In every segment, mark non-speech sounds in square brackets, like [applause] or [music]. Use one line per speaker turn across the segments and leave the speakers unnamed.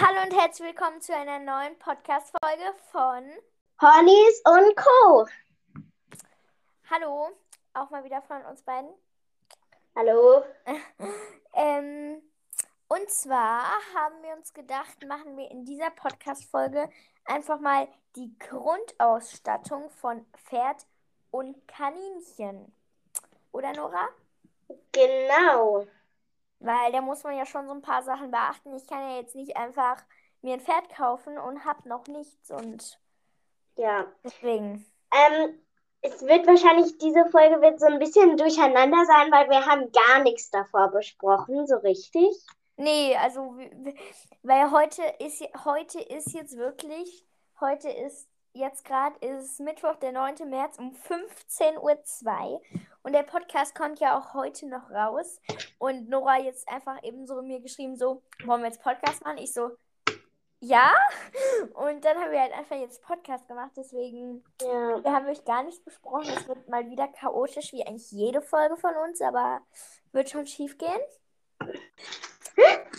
Hallo und herzlich willkommen zu einer neuen Podcast-Folge von
Ponys und Co.
Hallo, auch mal wieder von uns beiden.
Hallo. [laughs]
Ähm, und zwar haben wir uns gedacht, machen wir in dieser Podcast-Folge einfach mal die Grundausstattung von Pferd und Kaninchen. Oder Nora?
Genau.
Weil da muss man ja schon so ein paar Sachen beachten. Ich kann ja jetzt nicht einfach mir ein Pferd kaufen und hab noch nichts und
Ja.
deswegen.
Ähm, es wird wahrscheinlich, diese Folge wird so ein bisschen durcheinander sein, weil wir haben gar nichts davor besprochen, so richtig.
Nee, also weil heute ist heute ist jetzt wirklich, heute ist jetzt gerade ist Mittwoch, der 9. März um 15.02 Uhr und der Podcast kommt ja auch heute noch raus und Nora jetzt einfach eben so mir geschrieben so, wollen wir jetzt Podcast machen? Ich so, ja [laughs] und dann haben wir halt einfach jetzt Podcast gemacht, deswegen
Ja.
wir haben wirklich gar nichts besprochen. Es wird mal wieder chaotisch, wie eigentlich jede Folge von uns, aber wird schon schief gehen. [laughs]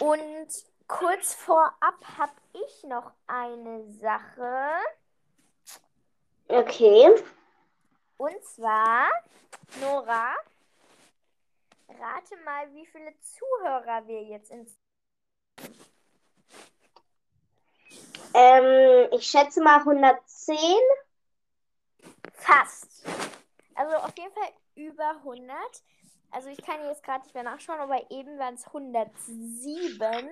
Und kurz vorab habe ich noch eine Sache.
Okay.
Und zwar, Nora, rate mal, wie viele Zuhörer wir jetzt ins.
Ähm, ich schätze mal 110.
Fast. Also auf jeden Fall über 100. Also ich kann jetzt gerade nicht mehr nachschauen, aber eben waren es 107.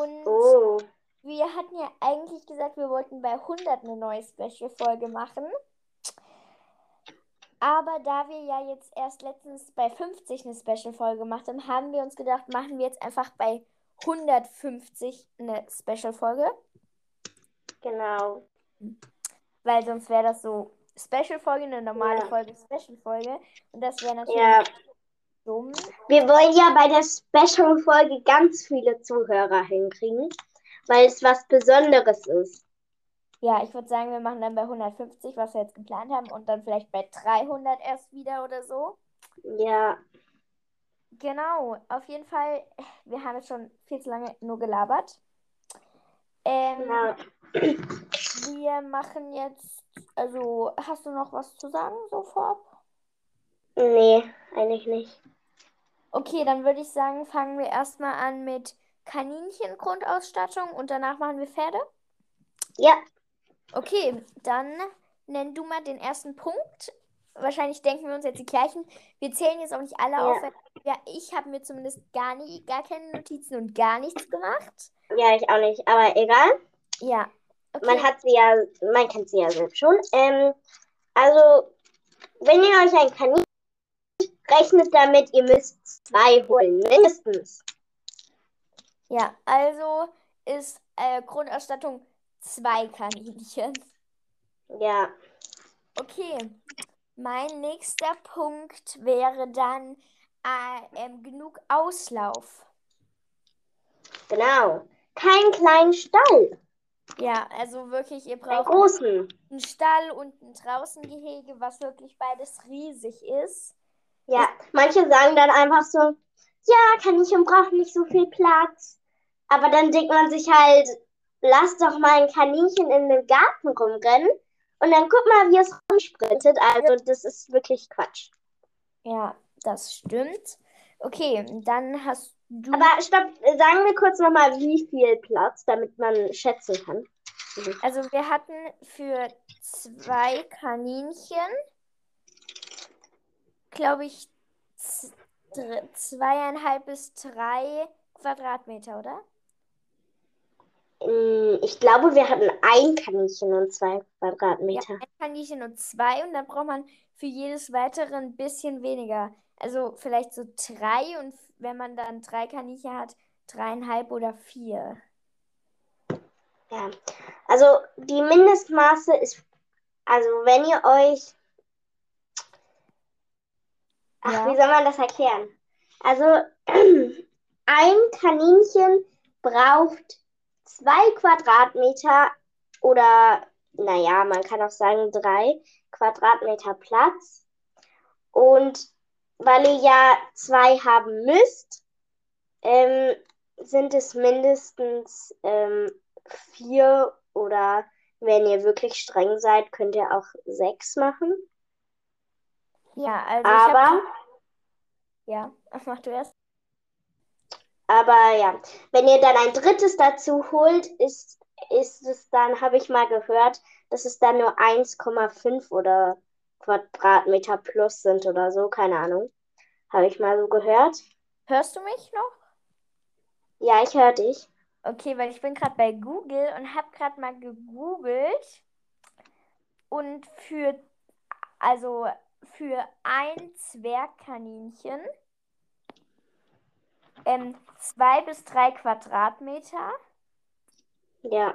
Und
Oh.
wir hatten ja eigentlich gesagt, wir wollten bei 100 eine neue Special-Folge machen. Aber da wir ja jetzt erst letztens bei 50 eine Special-Folge gemacht haben, haben wir uns gedacht, machen wir jetzt einfach bei 150 eine Special-Folge.
Genau.
Weil sonst wäre das so Special-Folge, eine normale
Ja.
Folge, Special-Folge. Und das wäre natürlich
Ja.
Dumm.
Wir wollen ja bei der Special-Folge ganz viele Zuhörer hinkriegen, weil es was Besonderes ist.
Ja, ich würde sagen, wir machen dann bei 150, was wir jetzt geplant haben, und dann vielleicht bei 300 erst wieder oder so.
Ja.
Genau, auf jeden Fall, wir haben jetzt schon viel zu lange nur gelabert. Ähm,
Ja.
wir machen jetzt, also hast du noch was zu sagen, so vorab?
Nee, eigentlich nicht.
Okay, dann würde ich sagen, fangen wir erstmal an mit Kaninchen-Grundausstattung und danach machen wir Pferde.
Ja.
Okay, dann nenn du mal den ersten Punkt. Wahrscheinlich denken wir uns jetzt die gleichen. Wir zählen jetzt auch nicht alle
Ja.
auf. Ja, ich habe mir zumindest gar nie, gar keine Notizen und gar nichts gemacht.
Ja, ich auch nicht, aber egal.
Ja. Okay.
Man hat sie ja, man kennt sie ja selbst schon. Ähm, also, wenn ihr euch ein Kaninchen rechnet damit, ihr müsst zwei holen, mindestens.
Ja, also ist äh, Grundausstattung zwei Kaninchen.
Ja,
Okay. Mein nächster Punkt wäre dann äh, ähm, genug Auslauf.
genau. Keinen kleinen Stall,
Ja, also wirklich, ihr
einen
braucht
großen.
einen Stall und ein Draußengehege, was wirklich beides riesig ist.
Ja, manche sagen dann einfach so, ja, Kaninchen brauchen nicht so viel Platz. Aber dann denkt man sich halt, lass doch mal ein Kaninchen in den Garten rumrennen und dann guck mal, wie es rumsprintet. Also, das ist wirklich Quatsch.
Ja, das stimmt. Okay, dann hast du.
Aber stopp, sagen wir kurz nochmal, wie viel Platz, damit man schätzen kann.
Also wir hatten für zwei Kaninchen, glaube ich, zweieinhalb bis drei Quadratmeter, oder?
Mm, Ich glaube, wir hatten ein Kaninchen und zwei
Ja,
Quadratmeter.
ein Kaninchen und zwei und dann braucht man für jedes weitere ein bisschen weniger. Also vielleicht so drei und wenn man dann drei Kaninchen hat, dreieinhalb oder vier.
Ja. Also, die Mindestmaße ist, also wenn ihr euch, ach,
Ja.
wie soll man das erklären? Also, [clears throat] ein Kaninchen braucht zwei Quadratmeter oder, naja, man kann auch sagen drei Quadratmeter Platz. Und weil ihr ja zwei haben müsst, ähm, sind es mindestens ähm, vier oder wenn ihr wirklich streng seid, könnt ihr auch sechs machen.
Ja, also ich
Aber,
habe. Ja, mach du erst.
aber ja, wenn ihr dann ein drittes dazu holt, ist, ist es dann, habe ich mal gehört, dass es dann nur 1,5 oder Quadratmeter plus sind oder so, keine Ahnung. Habe ich mal so gehört.
Hörst du mich noch?
Ja, ich höre dich.
Okay, weil ich bin gerade bei Google und habe gerade mal gegoogelt. Und für, also für ein Zwergkaninchen ähm, zwei bis drei Quadratmeter.
Ja.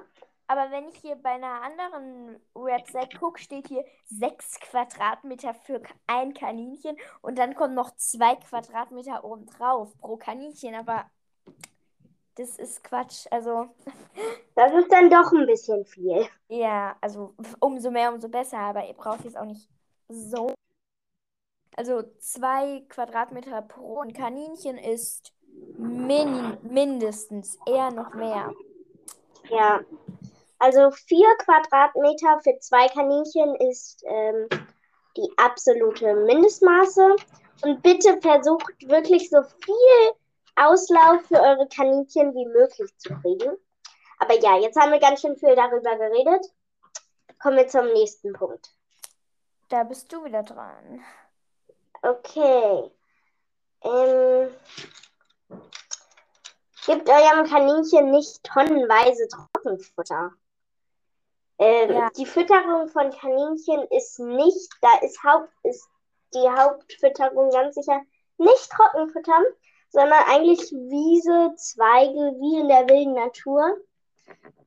Aber wenn ich hier bei einer anderen Website gucke, steht hier sechs Quadratmeter für ein Kaninchen und dann kommen noch zwei Quadratmeter obendrauf pro Kaninchen. Aber das ist Quatsch. Also, [laughs]
Das ist dann doch ein bisschen viel.
ja, also umso mehr, umso besser. Aber ihr braucht jetzt auch nicht so. Also zwei Quadratmeter pro Kaninchen ist min mindestens eher noch mehr.
Ja. Also vier Quadratmeter für zwei Kaninchen ist ähm, die absolute Mindestmaße. Und bitte versucht wirklich so viel Auslauf für eure Kaninchen wie möglich zu kriegen. Aber ja, jetzt haben wir ganz schön viel darüber geredet. Kommen wir zum nächsten Punkt.
Da bist du wieder dran.
Okay. Ähm, gebt eurem Kaninchen nicht tonnenweise Trockenfutter. Ähm,
Ja.
Die Fütterung von Kaninchen ist nicht, da ist, Haupt, ist die Hauptfütterung ganz sicher nicht Trockenfutter, sondern eigentlich Wiese, Zweige, wie in der wilden Natur.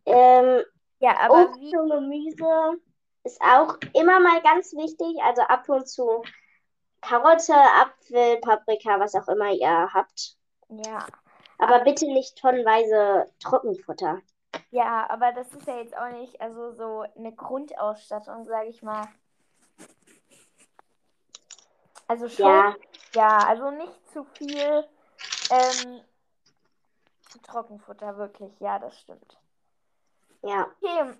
Ähm,
Ja, aber
Obst und Gemüse ist auch immer mal ganz wichtig, also ab und zu Karotte, Apfel, Paprika, was auch immer ihr habt.
ja.
Aber bitte nicht tonnenweise Trockenfutter.
Ja, aber das ist ja jetzt auch nicht, also so eine Grundausstattung, sage ich mal. Also schon,
Ja,
ja, also nicht zu viel ähm, Trockenfutter, wirklich, ja, das stimmt.
ja.
Okay,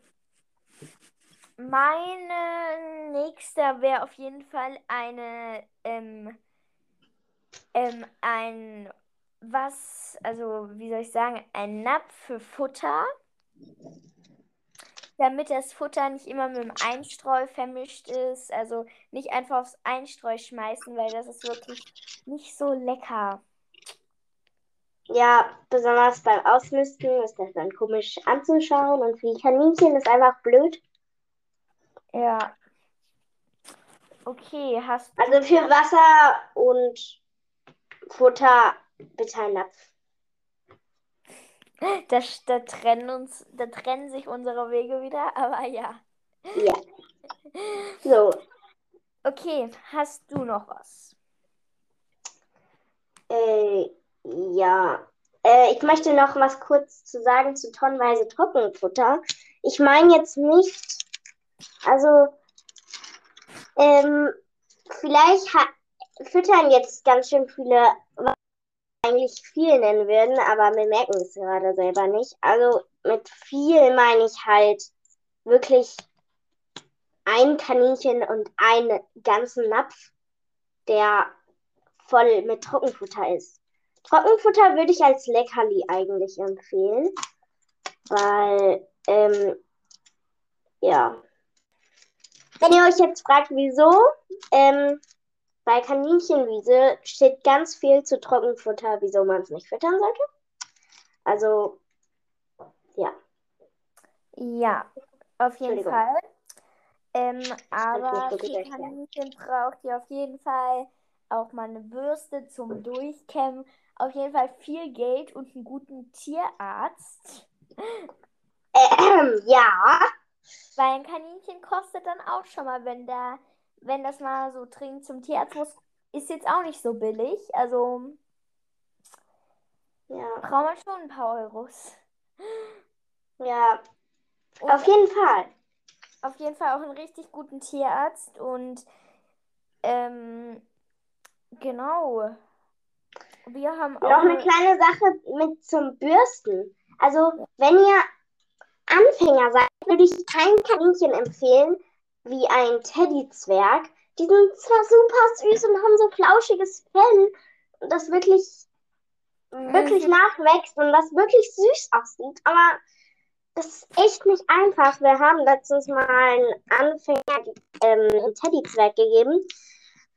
meine nächster wäre auf jeden Fall eine, ähm, ähm, ein, was, also wie soll ich sagen, ein Napf für Futter, damit das Futter nicht immer mit dem Einstreu vermischt ist, also nicht einfach aufs Einstreu schmeißen, weil das ist wirklich nicht so lecker.
Ja, besonders beim Ausmisten ist das dann komisch anzuschauen und für die Kaninchen ist einfach blöd.
Ja. Okay, hast du
Also für Wasser und Futter bitte ein Napf.
Da, da trennen uns, da trennen sich unsere Wege wieder, [laughs] aber ja.
Ja. So,
Okay, hast du noch was?
äh, ja. Äh, ich möchte noch was kurz zu sagen zu tonnenweise Trockenfutter. Ich meine jetzt nicht, also, ähm, vielleicht füttern jetzt ganz schön viele, was eigentlich viel nennen würden, aber wir merken es gerade selber nicht. Also mit viel meine ich halt wirklich ein Kaninchen und einen ganzen Napf, der voll mit Trockenfutter ist. Trockenfutter würde ich als Leckerli eigentlich empfehlen, weil, ähm, ja. Wenn ihr euch jetzt fragt, wieso, ähm, bei Kaninchenwiese steht ganz viel zu Trockenfutter, wieso man es nicht füttern sollte. Also, ja.
Ja, auf jeden. Fall. Ähm, aber
erklären.
Kaninchen braucht ihr auf jeden Fall auch mal eine Bürste zum Durchkämmen. Auf jeden Fall viel Geld und einen guten Tierarzt.
Ähm, ja.
Weil ein Kaninchen kostet dann auch schon mal, wenn der, wenn das mal so dringend zum Tierarzt muss, ist jetzt auch nicht so billig. Also
Ja,
braucht man schon ein paar Euros.
ja,
Und
auf jeden Fall.
auf jeden Fall auch einen richtig guten Tierarzt und ähm, genau. Wir haben auch
Noch eine
eine-
kleine Sache mit zum Bürsten. Also, wenn ihr Anfänger seid, würde ich kein Kaninchen empfehlen wie ein Teddyzwerg. Die sind zwar super süß und haben so flauschiges Fell, das wirklich, wirklich
Mhm.
nachwächst und das wirklich süß aussieht, aber das ist echt nicht einfach. Wir haben letztens mal einen Anfänger ähm, einen Teddyzwerg gegeben,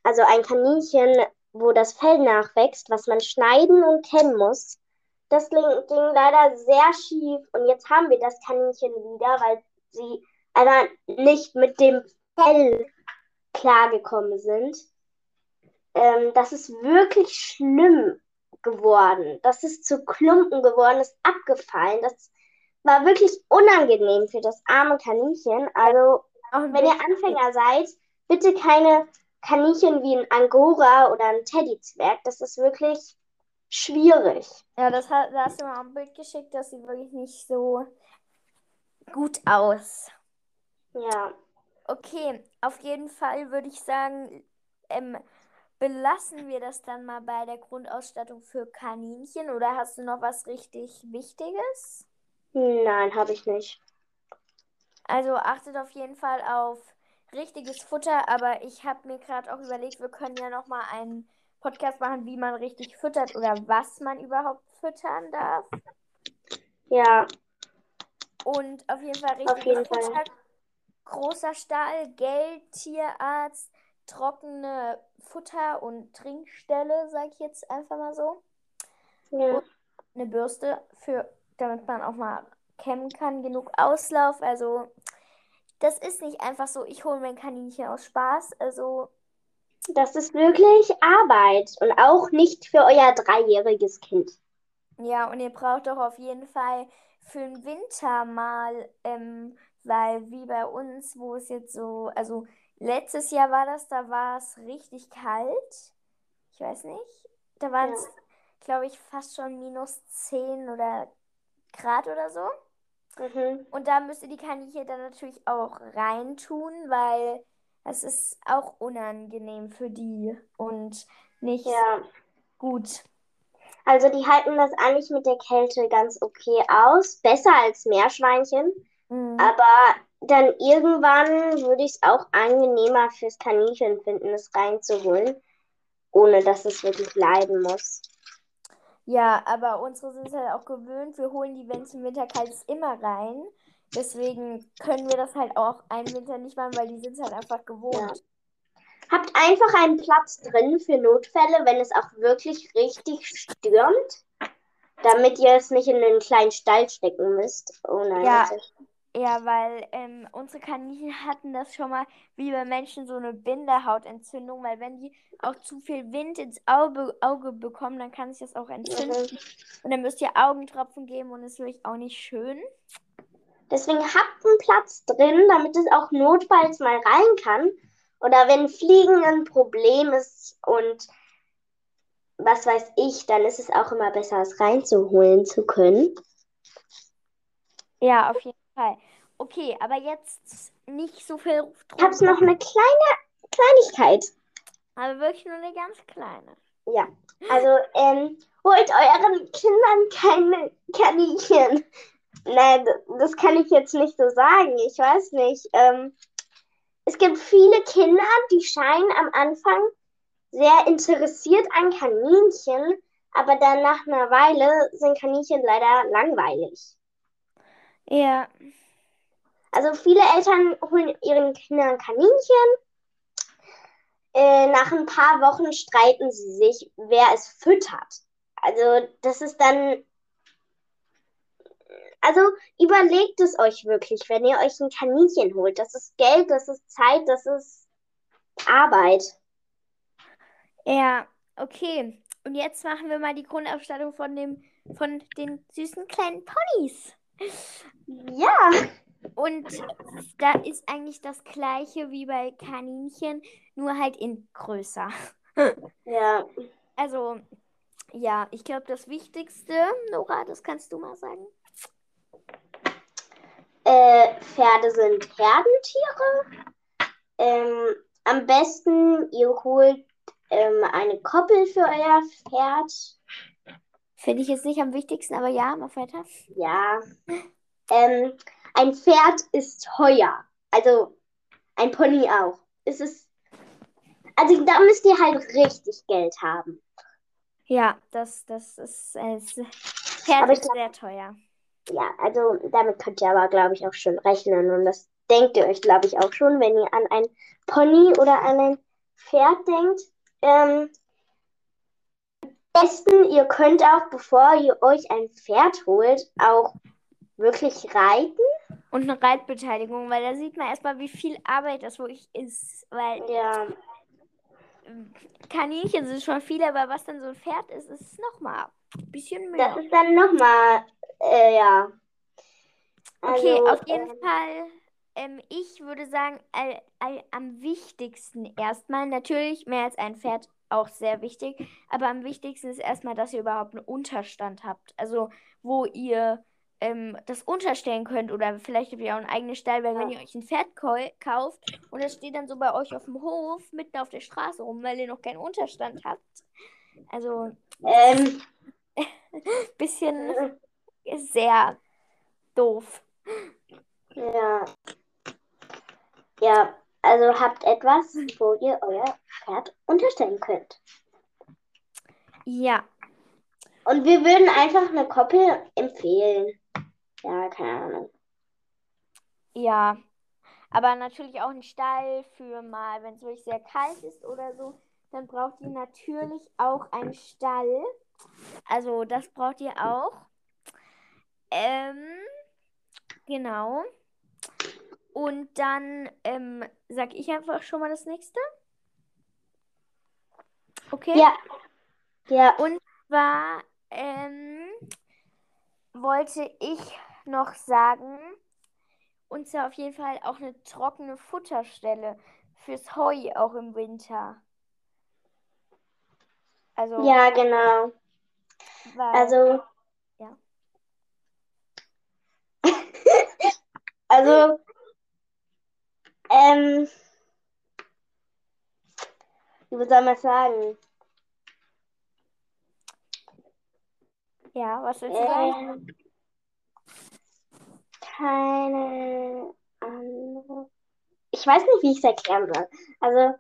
also ein Kaninchen, wo das Fell nachwächst, was man schneiden und kämmen muss. Das ging, ging leider sehr schief und jetzt haben wir das Kaninchen wieder, weil sie einfach nicht mit dem Fell klargekommen sind. Ähm, das ist wirklich schlimm geworden. Das ist zu Klumpen geworden, ist abgefallen. Das war wirklich unangenehm für das arme Kaninchen. Also, wenn ihr Anfänger seid, bitte keine Kaninchen wie ein Angora oder ein Teddyzwerg. Das ist wirklich schwierig.
Ja, das hat, da hast du mal ein Bild geschickt, das sieht wirklich nicht so gut aus.
Ja.
Okay, auf jeden Fall würde ich sagen, ähm, belassen wir das dann mal bei der Grundausstattung für Kaninchen oder hast du noch was richtig Wichtiges?
Nein, habe ich nicht.
Also achtet auf jeden Fall auf richtiges Futter, aber ich habe mir gerade auch überlegt, wir können ja noch mal einen Podcast machen, wie man richtig füttert oder was man überhaupt füttern darf.
Ja,
Und auf jeden Fall
Auf
richtiges
jeden Fall.
Großer Stall, Geld, Tierarzt, trockene Futter- und Trinkstelle, sag ich jetzt einfach mal so.
ja.
Eine Bürste, für, damit man auch mal kämmen kann, genug Auslauf. Also das ist nicht einfach so, ich hole mir ein Kaninchen aus Spaß. Also
Das ist wirklich Arbeit und auch nicht für euer dreijähriges Kind.
Ja, und ihr braucht doch auf jeden Fall für den Winter mal, ähm, weil wie bei uns, wo es jetzt so, also letztes Jahr war das, da war es richtig kalt. Ich weiß nicht. Da waren es, glaube ich, fast schon minus 10 oder Grad oder so.
Mhm.
Und da müsst ihr die Kaninchen dann natürlich auch reintun, weil es ist auch unangenehm für die und nicht
Ja.
gut.
Also die halten das eigentlich mit der Kälte ganz okay aus. Besser als Meerschweinchen.
Mhm.
Aber dann irgendwann würde ich es auch angenehmer fürs Kaninchen finden, es reinzuholen, ohne dass es wirklich leiden muss.
Ja, aber unsere sind es halt auch gewöhnt. Wir holen die, wenn es im Winter kalt ist, immer rein. Deswegen können wir das halt auch einen Winter nicht machen, weil die sind es halt einfach gewohnt.
Habt einfach einen Platz drin für Notfälle, wenn es auch wirklich richtig stürmt, damit ihr es nicht in einen kleinen Stall stecken müsst. Oh nein,
Ja. Ja, weil ähm, unsere Kaninchen hatten das schon mal wie bei Menschen so eine Bindehautentzündung, weil wenn die auch zu viel Wind ins Auge, Auge bekommen, dann kann sich das auch entzünden.
Mhm.
Und dann müsst ihr Augentropfen geben und das ist wirklich auch nicht schön.
Deswegen habt einen Platz drin, damit es auch notfalls mal rein kann. Oder wenn Fliegen ein Problem ist und was weiß ich, dann ist es auch immer besser, es reinzuholen zu können.
Ja, auf jeden Fall. Okay, aber jetzt nicht so viel
Ich habe noch eine kleine Kleinigkeit.
Aber wirklich nur eine ganz kleine.
Ja, also ähm, holt euren Kindern keine Kaninchen. Nein, das kann ich jetzt nicht so sagen. Ich weiß nicht. Ähm, es gibt viele Kinder, die scheinen am Anfang sehr interessiert an Kaninchen, aber dann nach einer Weile sind Kaninchen leider langweilig.
Ja.
Also viele Eltern holen ihren Kindern Kaninchen. Äh, nach ein paar Wochen streiten sie sich, wer es füttert. Also das ist dann. Also überlegt es euch wirklich, wenn ihr euch ein Kaninchen holt. Das ist Geld, das ist Zeit, das ist Arbeit.
Ja, okay. Und jetzt machen wir mal die Grundausstattung von dem, von den süßen kleinen Ponys.
Ja,
Und da ist eigentlich das gleiche wie bei Kaninchen, nur halt in größer. [laughs]
ja.
Also, ja, ich glaube, das Wichtigste, Nora, das kannst du mal sagen.
Äh, Pferde sind Herdentiere. Ähm, am besten, ihr holt ähm, eine Koppel für euer Pferd.
Finde ich jetzt nicht am wichtigsten, aber ja, mach weiter.
Ja. Ähm, ein Pferd ist teuer. Also ein Pony auch. Es ist. Also da müsst ihr halt richtig Geld haben.
Ja, das, das ist. Äh, Pferd
Aber
ist sehr teuer.
Ja, also damit könnt ihr aber, glaube ich, auch schon rechnen. Und das denkt ihr euch, glaube ich, auch schon, wenn ihr an ein Pony oder an ein Pferd denkt. Ähm, am besten, ihr könnt auch, bevor ihr euch ein Pferd holt, auch wirklich reiten.
Und eine Reitbeteiligung, weil da sieht man erstmal, wie viel Arbeit das wirklich ist. Weil
Ja,
Kaninchen sind schon viele, aber was dann so ein Pferd ist, ist nochmal ein bisschen
das
mehr.
ist dann nochmal, äh, ja.
Okay,
Also,
auf jeden
ähm,
Fall, ähm, ich würde sagen, all, all, am wichtigsten erstmal, natürlich mehr als ein Pferd auch sehr wichtig, aber am wichtigsten ist erstmal, dass ihr überhaupt einen Unterstand habt. Also, wo ihr ähm, das unterstellen könnt oder vielleicht habt ihr auch einen eigenen Stall, weil wenn ihr euch ein Pferd kau- kauft und das steht dann so bei euch auf dem Hof, mitten auf der Straße rum, weil ihr noch keinen Unterstand habt. Also,
ähm, [laughs]
bisschen ist sehr doof.
ja. Ja, also habt etwas, wo ihr euer Pferd unterstellen könnt.
Ja.
Und wir würden einfach eine Koppel empfehlen. Ja, keine Ahnung.
Ja, aber natürlich auch einen Stall für mal, wenn es wirklich sehr kalt ist oder so, dann braucht ihr natürlich auch einen Stall. Also das braucht ihr auch. Ähm, genau. Und dann ähm, sag ich einfach schon mal das nächste. Okay?
Ja. Ja.
Und zwar ähm, wollte ich noch sagen, und zwar auf jeden Fall auch eine trockene Futterstelle fürs Heu auch im Winter. Also,
Ja, genau. Also.
Ja.
Also. Ähm. Wie soll man sagen?
ja, was willst du sagen?
Ähm, keine andere. Ich weiß nicht, wie ich es erklären soll. Also,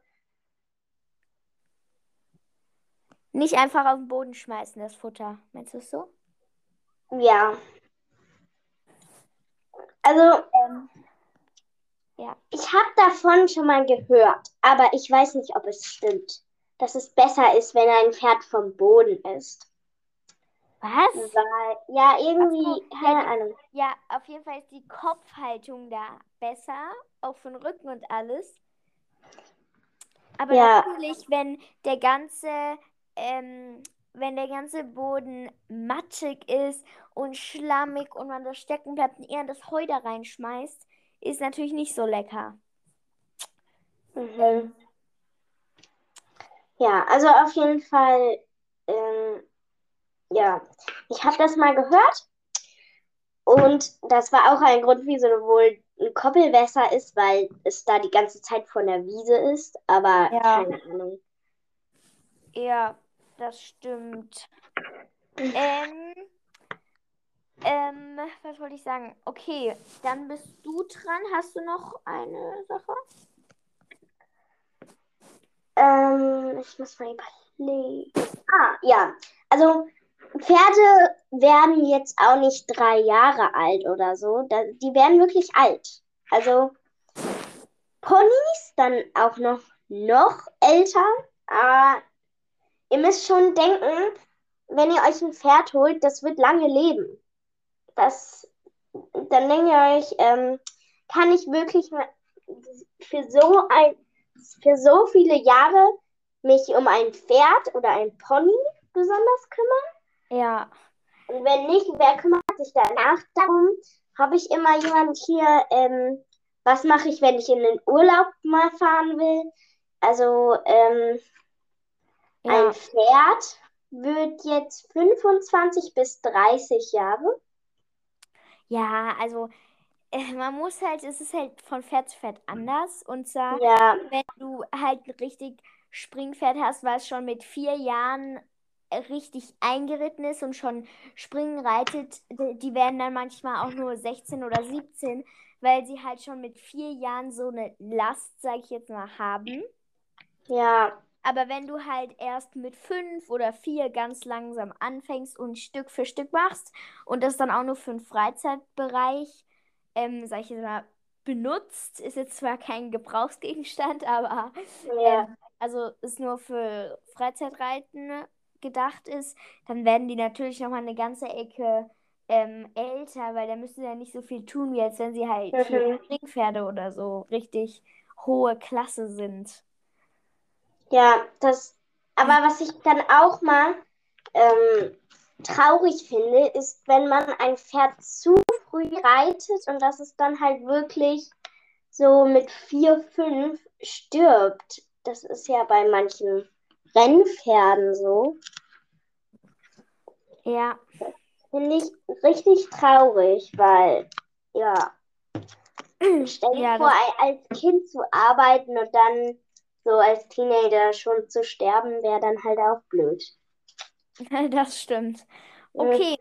Nicht einfach auf den Boden schmeißen, das Futter. Meinst du es so?
ja. Also,
Ähm, ja.
ich habe davon schon mal gehört, aber ich weiß nicht, ob es stimmt, dass es besser ist, wenn ein Pferd vom Boden ist.
Was?
Weil, ja, irgendwie,
so,
keine
ja,
Ahnung.
Ja, auf jeden Fall ist die Kopfhaltung da besser, auch den Rücken und alles. Aber
Ja.
natürlich, wenn der ganze, ähm, wenn der ganze Boden matschig ist und schlammig und man da stecken bleibt und eher das Heu da reinschmeißt, ist natürlich nicht so lecker.
Mhm. Ja, also auf jeden Fall, ähm, ja, ich habe das mal gehört und das war auch ein Grund, wieso wohl ein Koppel besser ist, weil es da die ganze Zeit von der Wiese ist, aber
Ja.
keine Ahnung.
Ja, das stimmt. Ähm, ähm, was wollte ich sagen? Okay, dann bist du dran. Hast du noch eine Sache?
Ähm, ich muss mal überlegen. Ah, ja. Also Pferde werden jetzt auch nicht drei Jahre alt oder so. Die werden wirklich alt. Also Ponys dann auch noch, noch älter. Aber ihr müsst schon denken, wenn ihr euch ein Pferd holt, das wird lange leben. Das, dann denkt ihr euch, ähm, kann ich wirklich für so ein, für so viele Jahre mich um ein Pferd oder ein Pony besonders kümmern?
Ja.
Und wenn nicht, wer kümmert sich danach darum? Habe ich immer jemand hier, ähm, was mache ich, wenn ich in den Urlaub mal fahren will? Also, ähm,
Ja.
ein Pferd wird jetzt 25 bis 30 Jahre.
Ja, also äh, man muss halt, es ist halt von Pferd zu Pferd anders. Und zwar,
Ja,
wenn du halt ein richtig Springpferd hast, was schon mit vier Jahren richtig eingeritten ist und schon springen reitet, die werden dann manchmal auch nur 16 oder 17, weil sie halt schon mit vier Jahren so eine Last, sag ich jetzt mal, haben.
Ja.
Aber wenn du halt erst mit fünf oder vier ganz langsam anfängst und Stück für Stück machst und das dann auch nur für den Freizeitbereich, ähm, sag ich jetzt mal, benutzt, ist jetzt zwar kein Gebrauchsgegenstand, [laughs] aber
Ja.
ähm, also ist nur für Freizeitreiten gedacht ist, dann werden die natürlich nochmal eine ganze Ecke ähm, älter, weil da müssen sie ja nicht so viel tun, wie als wenn sie halt
Mhm.
Springpferde oder so richtig hohe Klasse sind.
Ja, das, aber was ich dann auch mal ähm, traurig finde, ist, wenn man ein Pferd zu früh reitet und dass es dann halt wirklich so mit vier, fünf stirbt. Das ist ja bei manchen Rennpferden so.
Ja,
Finde ich richtig traurig, weil, ja, [clears throat] stell dir
Ja,
vor, als Kind zu arbeiten und dann so als Teenager schon zu sterben, wäre dann halt auch blöd. [laughs]
das stimmt. Okay,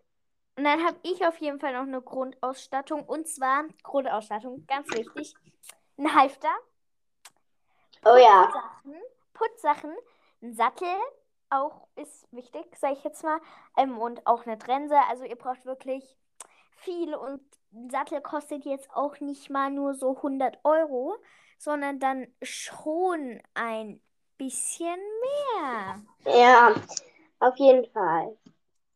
und dann habe ich auf jeden Fall noch eine Grundausstattung und zwar Grundausstattung, ganz wichtig, ein Halfter,
Oh ja.
Sachen, Putzsachen, ein Sattel, auch ist wichtig, sage ich jetzt mal, ähm, und auch eine Trense. Also ihr braucht wirklich viel und ein Sattel kostet jetzt auch nicht mal nur so 100 Euro, sondern dann schon ein bisschen mehr.
Ja, auf jeden Fall.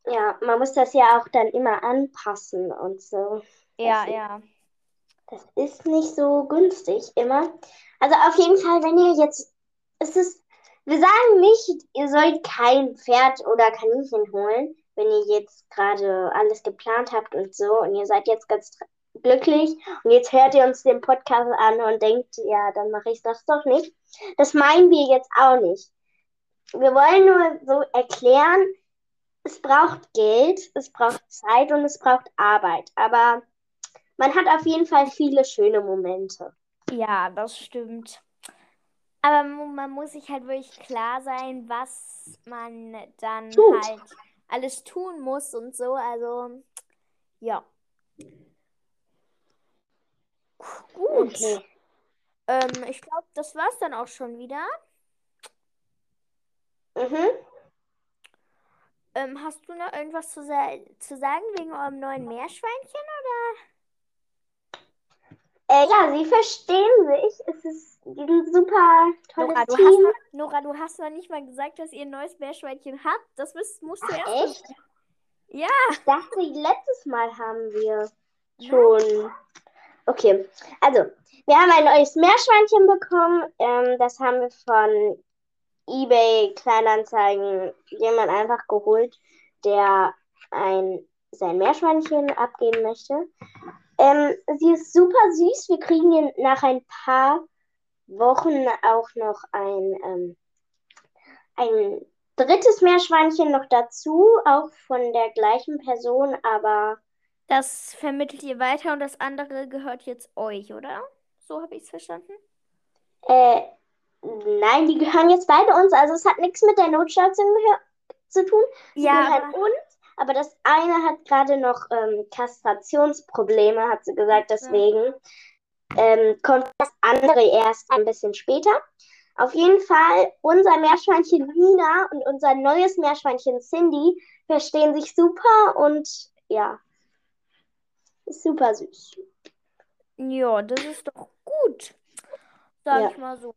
Ja, man muss das ja auch dann immer anpassen und so.
Ja,
Das-
ja.
Das ist nicht so günstig immer. Also auf jeden Fall, wenn ihr jetzt, es ist, wir sagen nicht, ihr sollt kein Pferd oder Kaninchen holen, wenn ihr jetzt gerade alles geplant habt und so und ihr seid jetzt ganz glücklich und jetzt hört ihr uns den Podcast an und denkt, ja, dann mache ich das doch nicht. Das meinen wir jetzt auch nicht. Wir wollen nur so erklären, es braucht Geld, es braucht Zeit und es braucht Arbeit, aber man hat auf jeden Fall viele schöne Momente.
Ja, das stimmt. Aber man muss sich halt wirklich klar sein, was man dann
Tut.
halt alles tun muss und so. Also, ja. Gut.
Okay.
Ähm, ich glaube, das war's dann auch schon wieder.
Mhm.
Ähm, hast du noch irgendwas zu, sa zu sagen wegen eurem neuen Meerschweinchen?
Äh, ja, sie verstehen sich. Es ist ein super tolles
Nora, du
Team.
hast noch, Nora, du hast noch nicht mal gesagt, dass ihr ein neues Meerschweinchen habt. Das müsst, musst du
Ach,
erst
echt?
Ja.
Ich dachte, letztes Mal haben wir schon. Okay, also, wir haben ein neues Meerschweinchen bekommen. Ähm, das haben wir von eBay Kleinanzeigen jemand einfach geholt, der ein, sein Meerschweinchen abgeben möchte. Ähm, sie ist super süß. Wir kriegen nach ein paar Wochen auch noch ein, ähm, ein drittes Meerschweinchen noch dazu, auch von der gleichen Person, aber
Das vermittelt ihr weiter und das andere gehört jetzt euch, oder? So habe ich es verstanden.
äh, nein, die gehören jetzt beide uns. Also es hat nichts mit der Notstation zu tun. Sie
Ja,
gehören
aber,
uns, aber das eine hat gerade noch ähm, Kastrationsprobleme, hat sie gesagt. Deswegen ähm, kommt das andere erst ein bisschen später. Auf jeden Fall, unser Meerschweinchen Lina und unser neues Meerschweinchen Cindy verstehen sich super und ja, super süß.
ja, das ist doch gut. Sag
Ja.
ich mal so.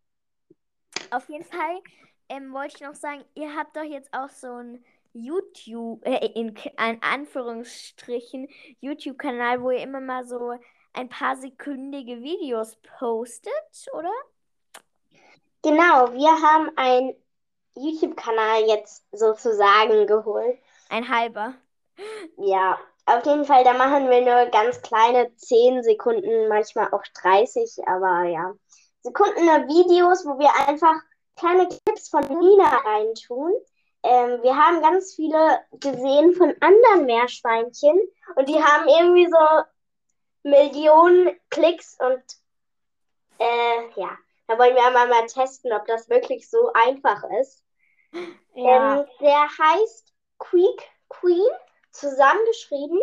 Auf jeden Fall ähm, wollte ich noch sagen, ihr habt doch jetzt auch so ein YouTube, äh, in, in Anführungsstrichen, YouTube-Kanal, wo ihr immer mal so ein paar sekündige Videos postet, oder?
Genau, wir haben einen YouTube-Kanal jetzt sozusagen geholt.
Ein halber.
Ja, auf jeden Fall, da machen wir nur ganz kleine 10 Sekunden, manchmal auch 30, aber ja. Sekunden Videos, wo wir einfach kleine Clips von Nina reintun. Ähm, wir haben ganz viele gesehen von anderen Meerschweinchen und die haben irgendwie so Millionen Klicks und äh, ja, Da wollen wir einmal mal testen, ob das wirklich so einfach ist.
Ja.
Ähm, der heißt Quick Queen, zusammengeschrieben.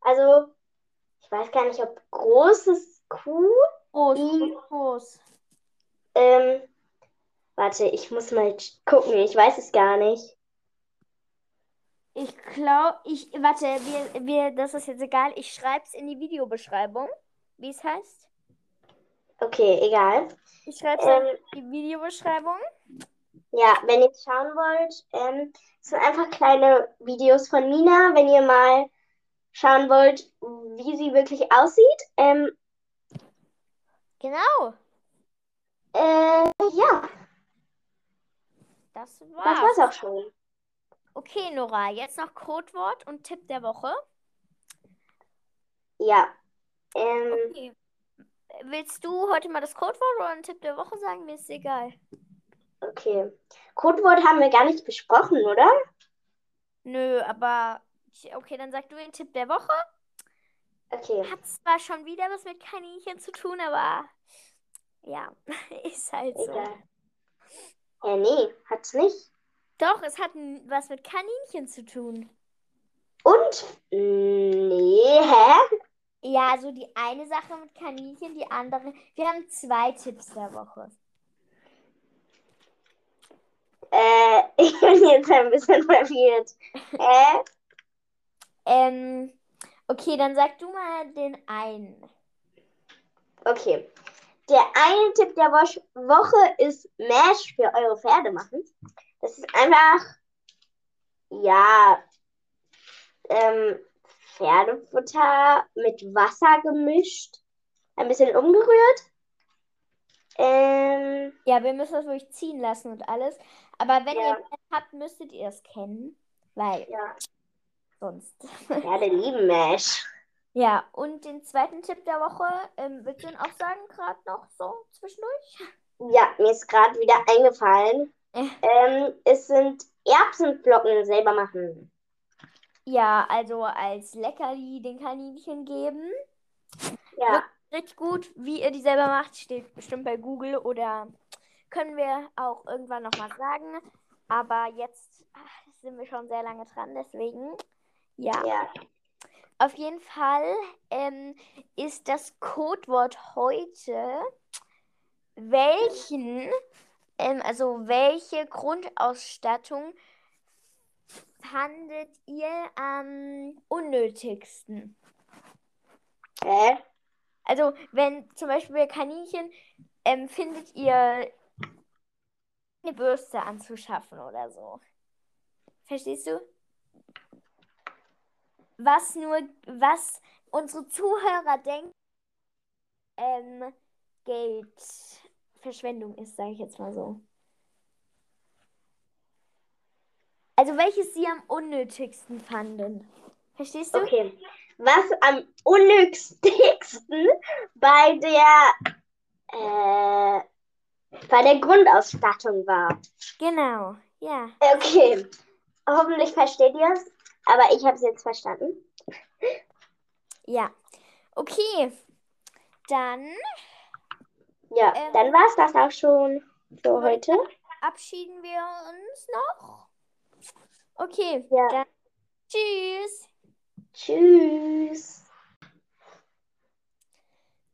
Also, ich weiß gar nicht, ob großes Q.
Groß,
I-
groß, groß.
Ähm, warte, ich muss mal gucken, ich weiß es gar nicht.
Ich glaube, ich, warte, wir, wir, das ist jetzt egal. Ich schreibe es in die Videobeschreibung, wie es heißt.
Okay, egal.
Ich schreibe es
Ähm,
in die Videobeschreibung.
Ja, wenn ihr es schauen wollt, ähm, es sind einfach kleine Videos von Nina, wenn ihr mal schauen wollt, wie sie wirklich aussieht. Ähm,
Genau,
äh, ja,
das
das
war's.
war's auch schon.
Okay, Nora, jetzt noch Codewort und Tipp der Woche.
Ja, ähm,
Okay. Willst du heute mal das Codewort oder einen Tipp der Woche sagen? Mir ist egal.
Okay. Codewort haben wir gar nicht besprochen, oder?
Nö, aber okay, dann sag du den Tipp der Woche.
Okay,
Hat zwar schon wieder was mit Kaninchen zu tun, aber ja, [laughs] ist halt so.
egal. Ja, nee, hat's nicht.
Doch, es hat was mit Kaninchen zu tun.
Und? Nee, hä?
Ja, also die eine Sache mit Kaninchen, die andere. Wir haben zwei Tipps der Woche.
Äh, [laughs] ich bin jetzt ein bisschen verwirrt. Hä?
Ähm, okay, dann sag du mal den einen.
Okay. Der eine Tipp der Woch- Woche ist Mash für eure Pferde machen. Das ist einfach, ja, ähm, Pferdefutter mit Wasser gemischt, ein bisschen umgerührt. Ähm,
Ja, wir müssen das wirklich ziehen lassen und alles. Aber wenn
Ja.
ihr Pferd habt, müsstet ihr es kennen, weil
ja,
sonst.
Pferde lieben Mash.
Ja, und den zweiten Tipp der Woche, ähm, willst du ihn auch sagen, gerade noch so zwischendurch?
Ja, mir ist gerade wieder eingefallen.
Äh.
Ähm, es sind Erbsenflocken selber machen.
Ja, also als Leckerli den Kaninchen geben.
Ja,
Richtig gut, wie ihr die selber macht, steht bestimmt bei Google oder können wir auch irgendwann nochmal sagen. Aber jetzt ach, sind wir schon sehr lange dran, deswegen ja.
ja.
Auf jeden Fall ähm, ist das Codewort heute, welchen, ähm, also welche Grundausstattung fandet ihr am unnötigsten?
Hä?
Also, wenn zum Beispiel bei Kaninchen ähm, findet ihr eine Bürste anzuschaffen oder so. Verstehst du? Was nur, was unsere Zuhörer denken, ähm, Geldverschwendung ist, sage ich jetzt mal so. Also welches sie am unnötigsten fanden. Verstehst du?
Okay. Was am unnötigsten bei der, äh, bei der Grundausstattung war.
Genau, ja.
Okay. Hoffentlich versteht ihr es, aber ich habe es jetzt verstanden.
Ja. Okay. Dann
Ja,
Ähm.
dann war es das auch schon für heute.
verabschieden wir uns noch. Okay,
Ja.
dann tschüss.
Tschüss.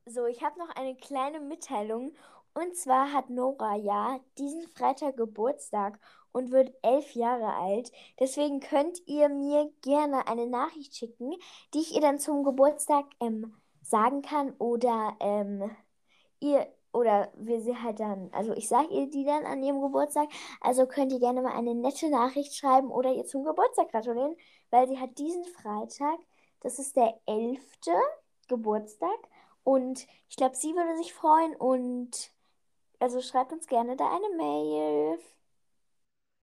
So, ich habe noch eine kleine Mitteilung. Und zwar hat Nora ja diesen Freitag Geburtstag und wird elf Jahre alt. Deswegen könnt ihr mir gerne eine Nachricht schicken, die ich ihr dann zum Geburtstag ähm, sagen kann oder ähm, ihr oder wir sie halt dann, also ich sage ihr die dann an ihrem Geburtstag. Also könnt ihr gerne mal eine nette Nachricht schreiben oder ihr zum Geburtstag gratulieren, weil sie hat diesen Freitag, das ist der elfte Geburtstag. Und ich glaube, sie würde sich freuen und also schreibt uns gerne da eine Mail.